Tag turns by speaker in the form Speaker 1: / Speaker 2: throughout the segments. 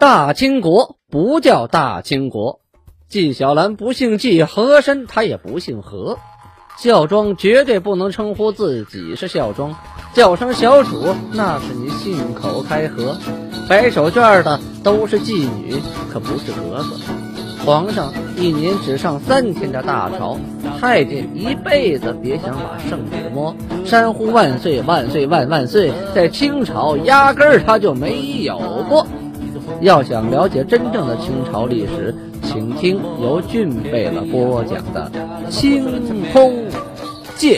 Speaker 1: 大清国不叫大清国，纪晓岚不姓纪，和珅他也不姓和。孝庄绝对不能称呼自己是孝庄，叫声小主那是你信口开河。摆手绢的都是妓女，可不是格格。皇上一年只上三天的大朝，太监一辈子别想把圣旨摸。山呼万岁万岁万万岁，在清朝压根儿他就没有过。要想了解真正的清朝历史，请听由俊贝勒播讲的《清空界》。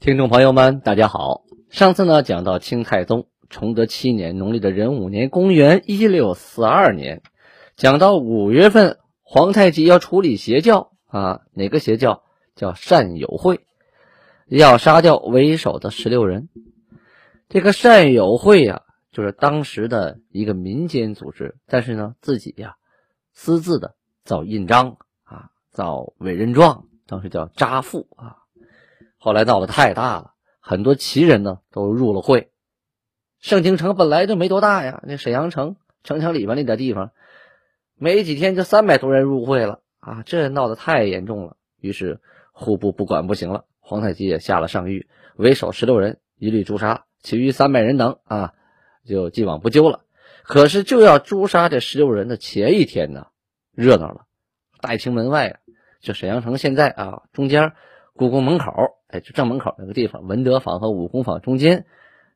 Speaker 1: 听众朋友们，大家好。上次呢讲到清太宗崇德七年农历的壬午年，公元一六四二年，讲到五月份，皇太极要处理邪教啊，哪个邪教？叫善友会，要杀掉为首的十六人。这个善友会呀。就是当时的一个民间组织，但是呢，自己呀私自的造印章啊，造委任状，当时叫扎付啊。后来闹得太大了，很多旗人呢都入了会。盛京城本来就没多大呀，那沈阳城城墙里边那点地方，没几天就三百多人入会了啊，这闹得太严重了。于是户部不管不行了，皇太极也下了上谕，为首十六人一律诛杀，其余三百人等啊。就既往不咎了，可是就要诛杀这十六人的前一天呢，热闹了。大清门外啊，就沈阳城现在啊，中间故宫门口，哎，就正门口那个地方，文德坊和武功坊中间，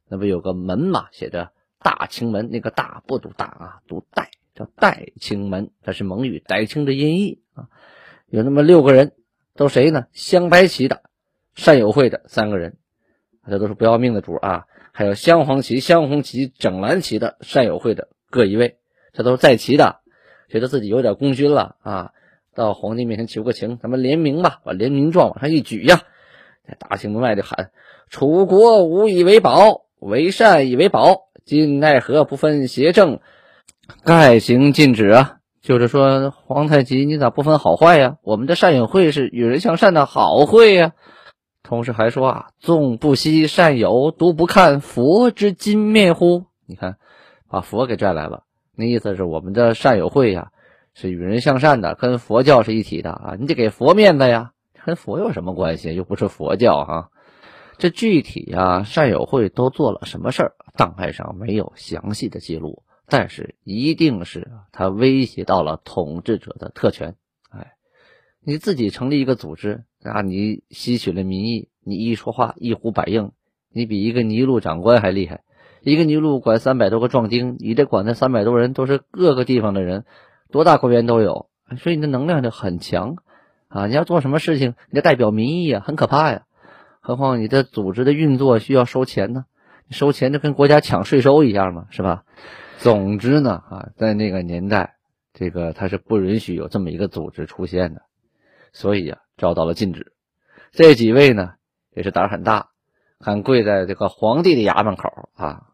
Speaker 1: 那不有个门嘛，写着“大清门”，那个“大”不读“大”啊，读“代”，叫“代清门”，它是蒙语“代清”的音译啊。有那么六个人，都谁呢？镶白旗的善友会的三个人，这都是不要命的主啊。还有镶黄旗、镶红旗、整蓝旗的善友会的各一位，这都是在旗的，觉得自己有点功勋了啊，到皇帝面前求个情，咱们联名吧，把联名状往上一举呀，在大清门外就喊：“楚国无以为宝，为善以为宝，今奈何不分邪正，盖行禁止啊！”就是说，皇太极，你咋不分好坏呀？我们的善友会是与人向善的好会呀。同时还说啊，纵不惜善友，独不看佛之金面乎？你看，把佛给拽来了，那意思是我们的善友会呀，是与人向善的，跟佛教是一体的啊，你得给佛面子呀。跟佛有什么关系？又不是佛教哈。这具体呀，善友会都做了什么事儿？档案上没有详细的记录，但是一定是他威胁到了统治者的特权。哎，你自己成立一个组织。啊！你吸取了民意，你一说话一呼百应，你比一个尼禄长官还厉害。一个尼禄管三百多个壮丁，你这管那三百多人都是各个地方的人，多大官员都有，所以你的能量就很强啊！你要做什么事情，你要代表民意啊，很可怕呀。何况你的组织的运作需要收钱呢，收钱就跟国家抢税收一样嘛，是吧？总之呢，啊，在那个年代，这个他是不允许有这么一个组织出现的，所以呀。遭到了禁止，这几位呢也是胆很大，敢跪在这个皇帝的衙门口啊，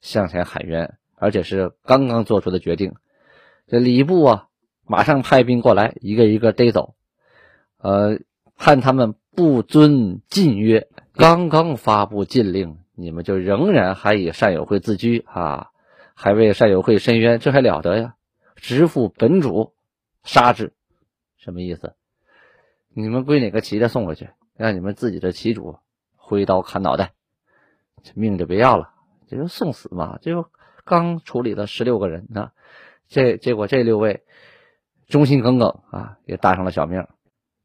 Speaker 1: 向前喊冤，而且是刚刚做出的决定。这礼部啊，马上派兵过来，一个一个逮走，呃，判他们不遵禁约，刚刚发布禁令，你们就仍然还以善友会自居啊，还为善友会申冤，这还了得呀？直负本主，杀之，什么意思？你们归哪个旗的送回去，让你们自己的旗主挥刀砍脑袋，这命就别要了，这就送死嘛！这就刚处理了十六个人啊，这结果这六位忠心耿耿啊，也搭上了小命，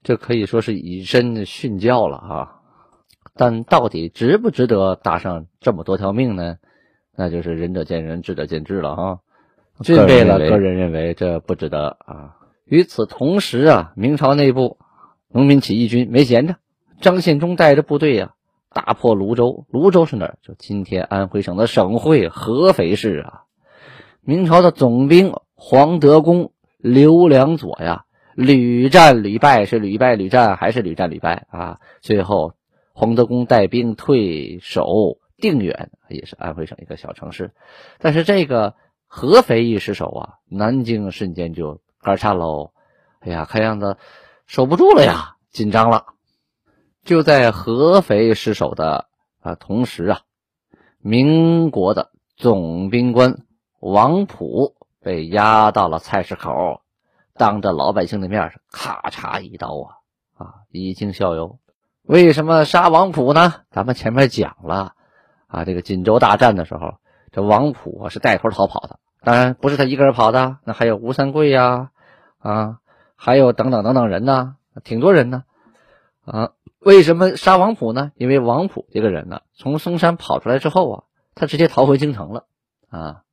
Speaker 1: 这可以说是以身殉教了啊！但到底值不值得搭上这么多条命呢？那就是仁者见仁，智者见智了啊！具备了个人认为这不值得啊。与此同时啊，明朝内部。农民起义军没闲着，张献忠带着部队呀，打破泸州。泸州是哪儿？就今天安徽省的省会合肥市啊。明朝的总兵黄德功、刘良佐呀，屡战屡败，是屡败屡战还是屡战屡败啊？最后，黄德功带兵退守定远，也是安徽省一个小城市。但是这个合肥一失守啊，南京瞬间就肝颤喽。哎呀，看样子。守不住了呀，紧张了。就在合肥失守的啊同时啊，民国的总兵官王普被押到了菜市口，当着老百姓的面咔嚓一刀啊啊！以儆效尤。为什么杀王普呢？咱们前面讲了啊，这个锦州大战的时候，这王普是带头逃跑的。当然不是他一个人跑的，那还有吴三桂呀，啊，还有等等等等人呢，挺多人呢，啊，为什么杀王普呢？因为王普这个人呢，从嵩山跑出来之后啊，他直接逃回京城了啊。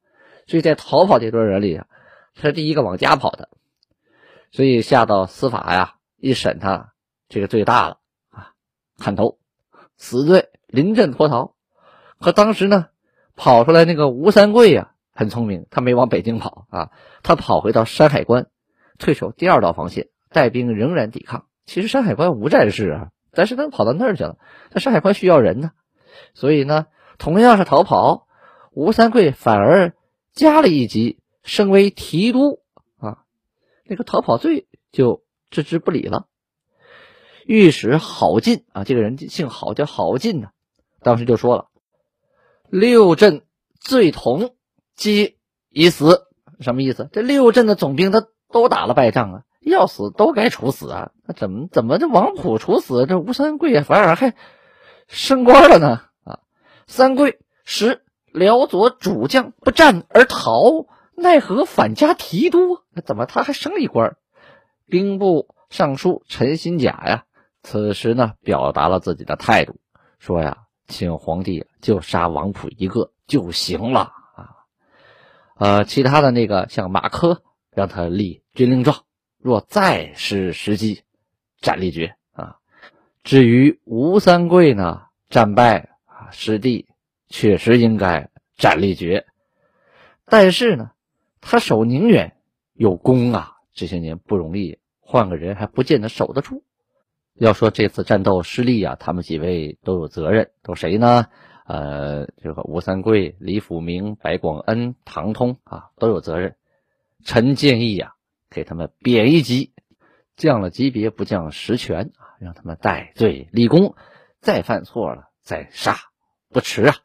Speaker 1: 所以在逃跑这堆人里啊，他是第一个往家跑的，所以下到司法呀，一审他，这个罪大了啊，砍头，死罪，临阵脱逃。可当时呢，跑出来那个吴三桂呀，很聪明，他没往北京跑啊，他跑回到山海关，退守第二道防线，带兵仍然抵抗。其实山海关无战事啊，但是他跑到那儿去了，那山海关需要人呢，所以呢，同样是逃跑，吴三桂反而。加了一级，升为提督啊，那个逃跑罪就置之不理了。御史郝进啊，这个人姓郝，叫郝进呢，当时就说了：“六镇罪同，皆已死。”什么意思？这六镇的总兵他都打了败仗啊，要死都该处死啊。那怎么怎么这王普处死，这吴三桂反而还升官了呢？啊，三桂十。辽左主将不战而逃，奈何反加提督？那怎么他还升一官？兵部尚书陈新甲呀，此时呢表达了自己的态度，说呀，请皇帝就杀王普一个就行了啊。呃，其他的那个像马科，让他立军令状，若再失时机，斩立决啊。至于吴三桂呢，战败啊，失地。确实应该斩立决，但是呢，他守宁远有功啊，这些年不容易，换个人还不见得守得住。要说这次战斗失利啊，他们几位都有责任，都谁呢？呃，这个吴三桂、李辅明、白广恩、唐通啊，都有责任。臣建议呀，给他们贬一级，降了级别不降实权啊，让他们戴罪立功，再犯错了再杀，不迟啊。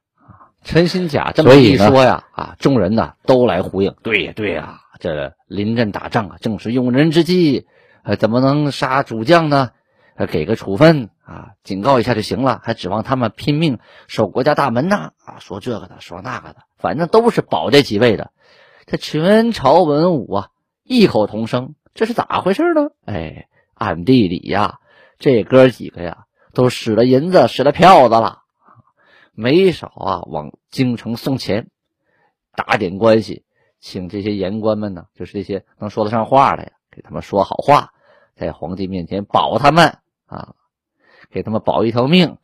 Speaker 1: 陈新甲这么一说呀，啊，众人呢都来呼应。对呀，对呀，这临阵打仗啊，正是用人之际，呃，怎么能杀主将呢？呃，给个处分啊，警告一下就行了，还指望他们拼命守国家大门呢？啊，说这个的，说那个的，反正都是保这几位的。这全朝文武啊，异口同声，这是咋回事呢？哎，暗地里呀，这哥几个呀，都使了银子，使了票子了。没少啊，往京城送钱，打点关系，请这些言官们呢，就是这些能说得上话的呀，给他们说好话，在皇帝面前保他们啊，给他们保一条命，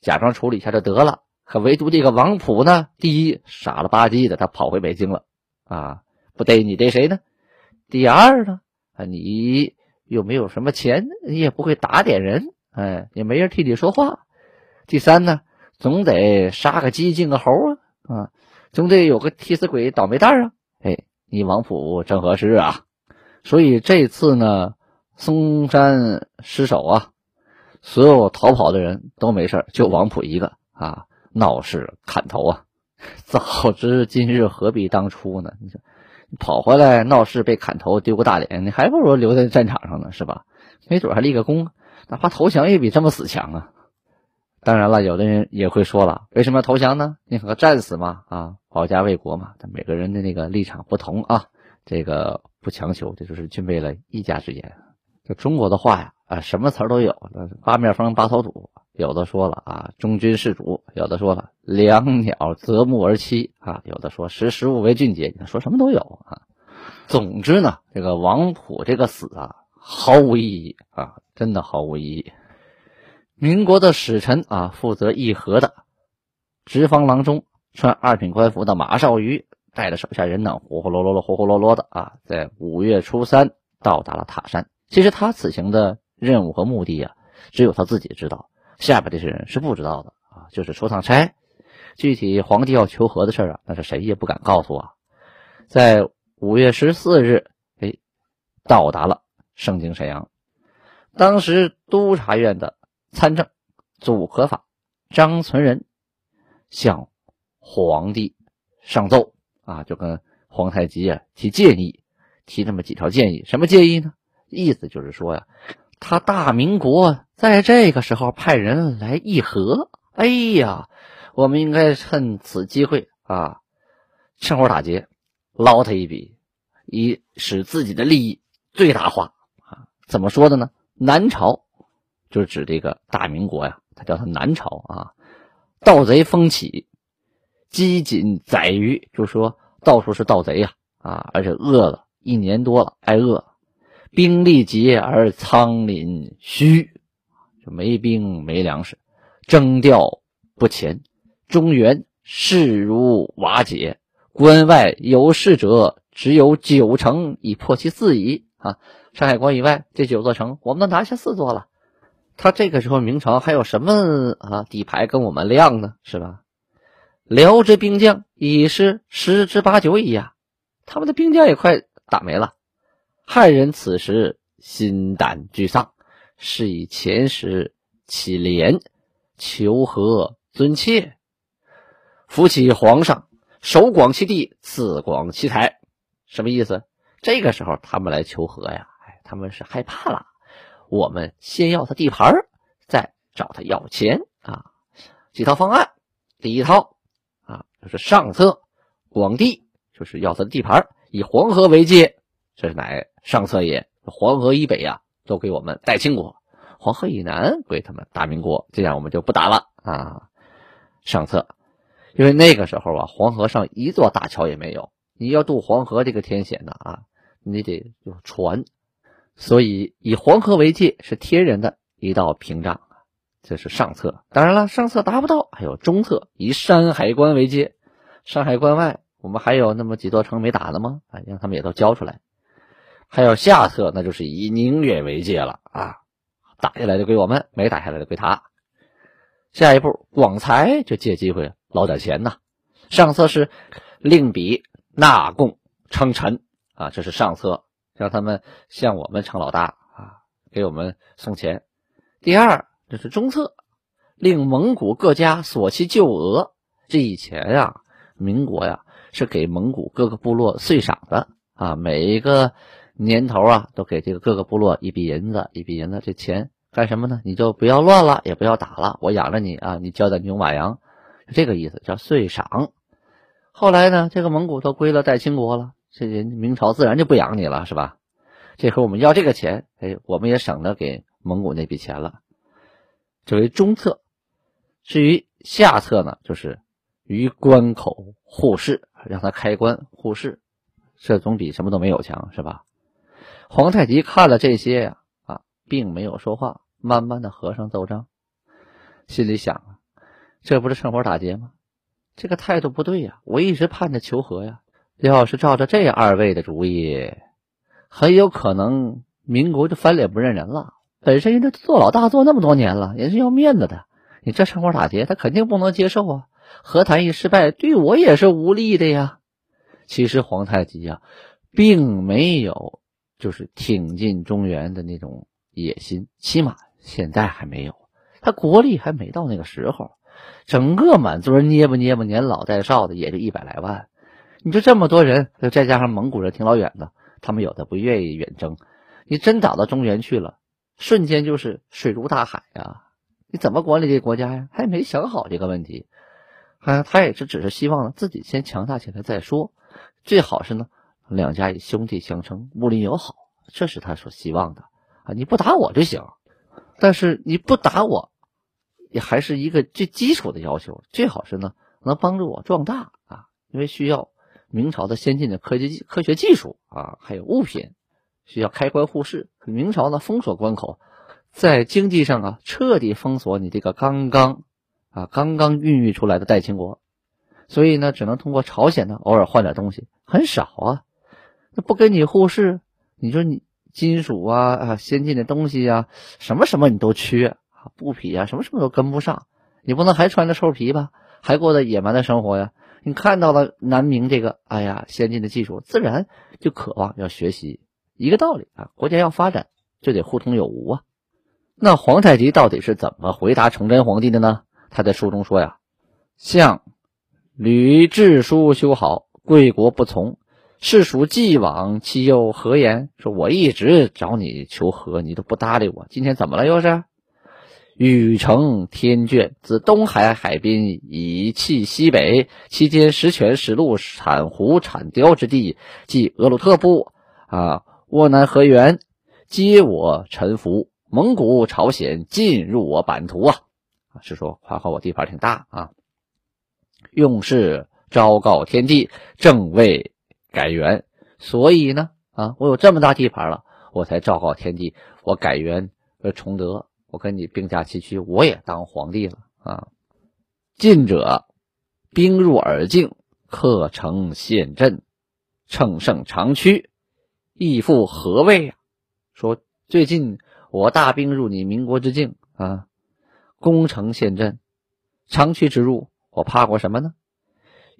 Speaker 1: 假装处理一下就得了。可唯独这个王普呢，第一傻了吧唧的，他跑回北京了啊，不逮你逮谁呢？第二呢，啊，你又没有什么钱，你也不会打点人，哎，也没人替你说话。第三呢？总得杀个鸡敬个猴啊啊，总得有个替死鬼倒霉蛋啊！哎，你王普正合适啊！所以这次呢，嵩山失守啊，所有逃跑的人都没事就王普一个啊，闹事砍头啊！早知今日何必当初呢？你说跑回来闹事被砍头丢个大脸，你还不如留在战场上呢，是吧？没准还立个功，哪怕投降也比这么死强啊！当然了，有的人也会说了，为什么要投降呢？宁可战死嘛，啊，保家卫国嘛。但每个人的那个立场不同啊，这个不强求，这就是君为了一家之言。这中国的话呀，啊，什么词儿都有，八面风八头土。有的说了啊，忠君事主；有的说了良鸟择木而栖啊；有的说识时务为俊杰。你说什么都有啊。总之呢，这个王普这个死啊，毫无意义啊，真的毫无意义。民国的使臣啊，负责议和的直方郎中，穿二品官服的马绍瑜，带着手下人呢，呼呼噜噜的，呼呼噜噜的啊，在五月初三到达了塔山。其实他此行的任务和目的啊，只有他自己知道，下边这些人是不知道的啊，就是出趟差。具体皇帝要求和的事啊，那是谁也不敢告诉啊。在五月十四日，哎，到达了盛京沈阳，当时督察院的。参政组合法张存仁向皇帝上奏啊，就跟皇太极啊提建议，提这么几条建议。什么建议呢？意思就是说呀，他大明国在这个时候派人来议和，哎呀，我们应该趁此机会啊，趁火打劫，捞他一笔，以使自己的利益最大化啊。怎么说的呢？南朝就是指这个大明国呀，他叫他南朝啊，盗贼风起。饥馑宰鱼，就说到处是盗贼呀，啊，而且饿了一年多了，挨饿，兵力竭而仓廪虚，就没兵没粮食，征调不前，中原势如瓦解，关外有事者只有九城以破其四矣。啊，山海关以外这九座城，我们都拿下四座了。他这个时候明朝还有什么啊底牌跟我们亮呢？是吧？辽之兵将已是十之八九矣呀，他们的兵将也快打没了。汉人此时心胆俱丧，是以前时起廉，求和尊妾，扶起皇上，守广其地，赐广其台。什么意思？这个时候他们来求和呀，哎，他们是害怕了。我们先要他地盘再找他要钱啊。几套方案，第一套啊。就是上策，广地就是要他的地盘，以黄河为界，这是乃上策也。黄河以北呀，都给我们代清国；黄河以南归他们大明国。这样我们就不打了啊。上策，因为那个时候啊，黄河上一座大桥也没有，你要渡黄河这个天险呢啊，你得有船，所以以黄河为界是天然的一道屏障。这是上策，当然了，上策达不到，还有中策，以山海关为界。山海关外，我们还有那么几座城没打呢吗？啊，让他们也都交出来。还有下策，那就是以宁远为界了啊，打下来就归我们，没打下来就归他。下一步，广才就借机会捞点钱呐。上策是令彼纳贡称臣啊，这是上策，让他们向我们称老大啊，给我们送钱。第二。这是中策，令蒙古各家索其旧额。这以前呀，民国呀是给蒙古各个部落岁赏的啊，每一个年头啊都给这个各个部落一笔银子，一笔银子。这钱干什么呢？你就不要乱了，也不要打了，我养着你啊，你交点牛马羊，就这个意思，叫岁赏。后来呢，这个蒙古都归了代清国了，这人明朝自然就不养你了，是吧？这回我们要这个钱，哎，我们也省得给蒙古那笔钱了。这为中策，至于下策呢，就是于关口护市，让他开关护市，这总比什么都没有强，是吧？皇太极看了这些呀，啊，并没有说话，慢慢的合上奏章，心里想啊，这不是趁火打劫吗？这个态度不对呀！我一直盼着求和呀，要是照着这二位的主意，很有可能民国就翻脸不认人了。本身人家做老大做那么多年了，人是要面子的。你这趁火打劫，他肯定不能接受啊！和谈一失败，对我也是无利的呀。其实皇太极呀，并没有就是挺进中原的那种野心，起码现在还没有。他国力还没到那个时候，整个满族人捏吧捏吧，年老带少的也就一百来万。你就这么多人，再加上蒙古人挺老远的，他们有的不愿意远征。你真打到中原去了。瞬间就是水如大海呀！你怎么管理这个国家呀？还没想好这个问题。啊，他也是只是希望呢自己先强大起来再说，最好是呢两家以兄弟相称，睦邻友好，这是他所希望的啊！你不打我就行，但是你不打我，也还是一个最基础的要求。最好是呢能帮助我壮大啊，因为需要明朝的先进的科技科学技术啊，还有物品。需要开关护市，明朝呢封锁关口，在经济上啊彻底封锁你这个刚刚啊刚刚孕育出来的代清国，所以呢只能通过朝鲜呢偶尔换点东西，很少啊。那不跟你互市，你说你金属啊啊先进的东西啊什么什么你都缺啊布匹啊什么什么都跟不上，你不能还穿着兽皮吧，还过着野蛮的生活呀？你看到了南明这个哎呀先进的技术，自然就渴望要学习。一个道理啊，国家要发展就得互通有无啊。那皇太极到底是怎么回答崇祯皇帝的呢？他在书中说呀：“相吕雉书修好，贵国不从，世属既往，其又何言？说我一直找你求和，你都不搭理我，今天怎么了？又是？禹成天眷，自东海海滨以弃西北，期间石泉、石鹿、产湖、产雕之地，即俄鲁特部啊、沃南河源，皆我臣服。蒙古、朝鲜进入我版图啊！是说夸夸我地盘挺大啊。用事昭告天地，正为改元。所以呢，啊，我有这么大地盘了，我才昭告天地，我改元呃崇德。我跟你并驾齐驱，我也当皇帝了啊！晋者兵入耳境，克城陷阵，乘胜长驱，亦复何谓呀？说最近我大兵入你民国之境啊，攻城陷阵，长驱直入，我怕过什么呢？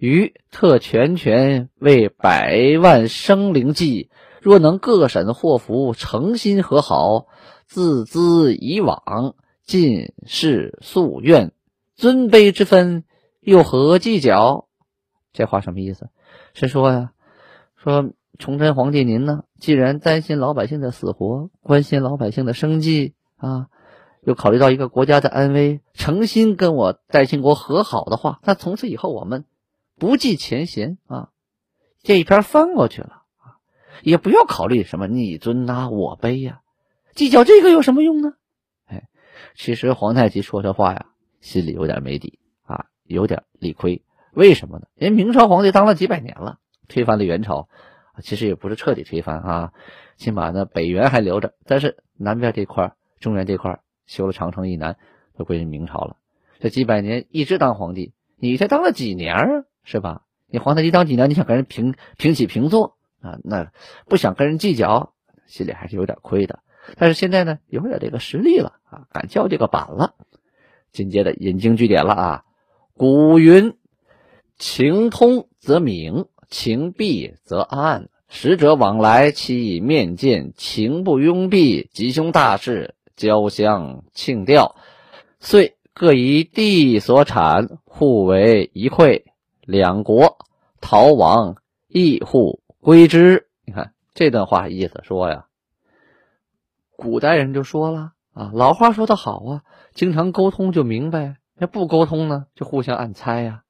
Speaker 1: 余特全权为百万生灵计，若能各审祸福，诚心和好。自兹以往，尽是夙愿，尊卑之分又何计较？这话什么意思？是说呀，说崇祯皇帝您呢，既然担心老百姓的死活，关心老百姓的生计啊，又考虑到一个国家的安危，诚心跟我代亲国和好的话，那从此以后我们不计前嫌啊，这一篇翻过去了啊，也不要考虑什么你尊呐，我卑呀。计较这个有什么用呢？哎，其实皇太极说这话呀，心里有点没底啊，有点理亏。为什么呢？人明朝皇帝当了几百年了，推翻了元朝，其实也不是彻底推翻啊，起码呢北元还留着，但是南边这块、中原这块修了长城以南都归于明朝了。这几百年一直当皇帝，你才当了几年啊？是吧？你皇太极当几年？你想跟人平平起平坐啊？那不想跟人计较，心里还是有点亏的。但是现在呢，有点这个实力了啊，敢叫这个板了。紧接着引经据典了啊，古云：“情通则明，情闭则暗。使者往来，其以面见；情不拥蔽，吉凶大事交相庆吊。遂各以地所产，互为一馈。两国逃亡，亦互归之。”你看这段话意思说呀。古代人就说了啊，老话说得好啊，经常沟通就明白，那不沟通呢，就互相暗猜呀。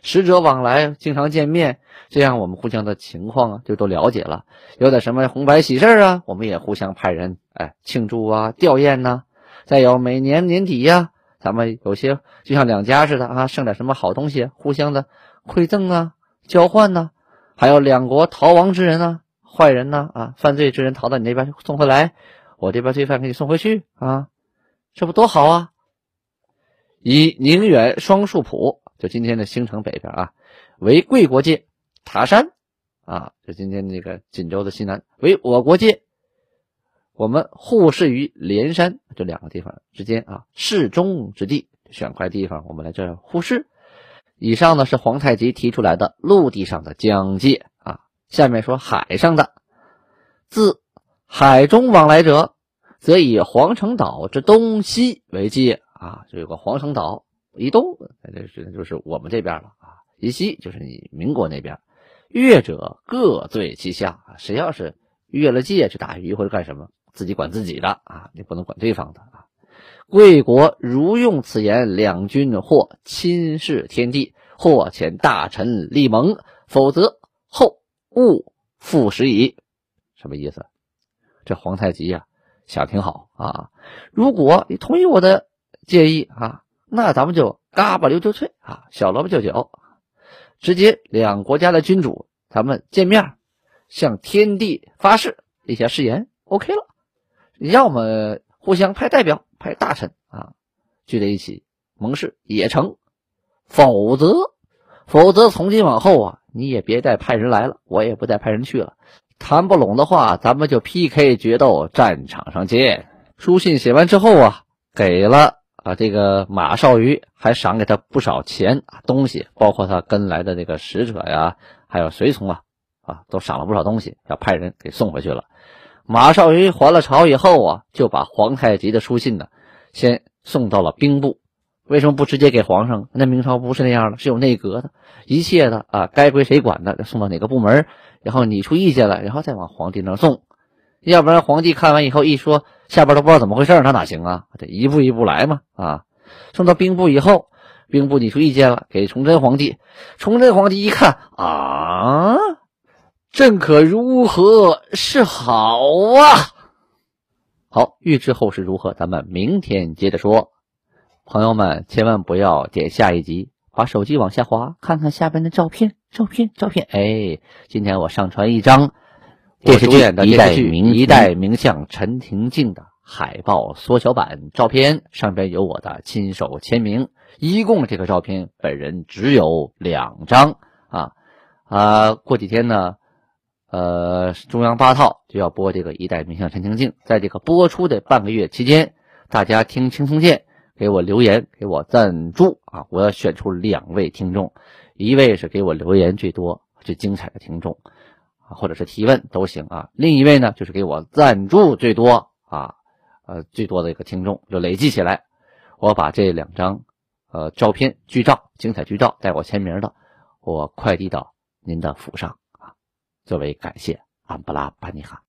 Speaker 1: 使者往来，经常见面，这样我们互相的情况啊，就都了解了。有点什么红白喜事啊，我们也互相派人哎庆祝啊、吊唁呐。再有每年年底呀，咱们有些就像两家似的啊，剩点什么好东西，互相的馈赠啊、交换呐。还有两国逃亡之人啊、坏人呐啊、犯罪之人逃到你那边送回来。我这边罪犯给你送回去啊，这不多好啊！以宁远双树浦，就今天的兴城北边啊，为贵国界；塔山啊，就今天那个锦州的西南，为我国界。我们互视于连山这两个地方之间啊，适中之地，选块地方，我们来这互视。以上呢是皇太极提出来的陆地上的疆界啊，下面说海上的，自。海中往来者，则以皇城岛之东西为界啊，就有个皇城岛以东，这是就是我们这边了啊。以西就是你民国那边。越者各罪其下，谁要是越了界去打鱼或者干什么，自己管自己的啊，你不能管对方的啊。贵国如用此言，两军或亲视天地，或遣大臣立盟，否则后勿复食矣。什么意思？这皇太极呀，想挺好啊！如果你同意我的建议啊，那咱们就嘎巴溜就脆啊，小萝卜就酒，直接两国家的君主咱们见面，向天地发誓立下誓言，OK 了。要么互相派代表、派大臣啊，聚在一起盟誓也成；否则，否则从今往后啊，你也别再派人来了，我也不再派人去了。谈不拢的话，咱们就 PK 决斗，战场上见。书信写完之后啊，给了啊这个马少瑜，还赏给他不少钱啊东西，包括他跟来的这个使者呀，还有随从啊，啊都赏了不少东西，要派人给送回去了。马少云还了朝以后啊，就把皇太极的书信呢，先送到了兵部，为什么不直接给皇上？那明朝不是那样的，是有内阁的，一切的啊，该归谁管的，送到哪个部门，然后你出意见了，然后再往皇帝那送。要不然皇帝看完以后一说，下边都不知道怎么回事，那哪行啊？得一步一步来嘛啊！送到兵部以后，兵部你出意见了，给崇祯皇帝。崇祯皇帝一看啊，朕可如何是好啊？好，预知后事如何，咱们明天接着说。朋友们，千万不要点下一集，把手机往下滑，看看下边的照片，照片，照片。哎，今天我上传一张电视剧《一代名一代名相陈廷敬》的海报缩小版照片，上边有我的亲手签名。一共这个照片，本人只有两张啊啊！过几天呢，呃，中央八套就要播这个《一代名相陈廷敬》，在这个播出的半个月期间，大家听轻松键。给我留言，给我赞助啊！我要选出两位听众，一位是给我留言最多、最精彩的听众啊，或者是提问都行啊。另一位呢，就是给我赞助最多啊，呃，最多的一个听众，就累计起来，我把这两张呃照片剧照、精彩剧照带我签名的，我快递到您的府上，作为感谢。安布拉巴尼哈。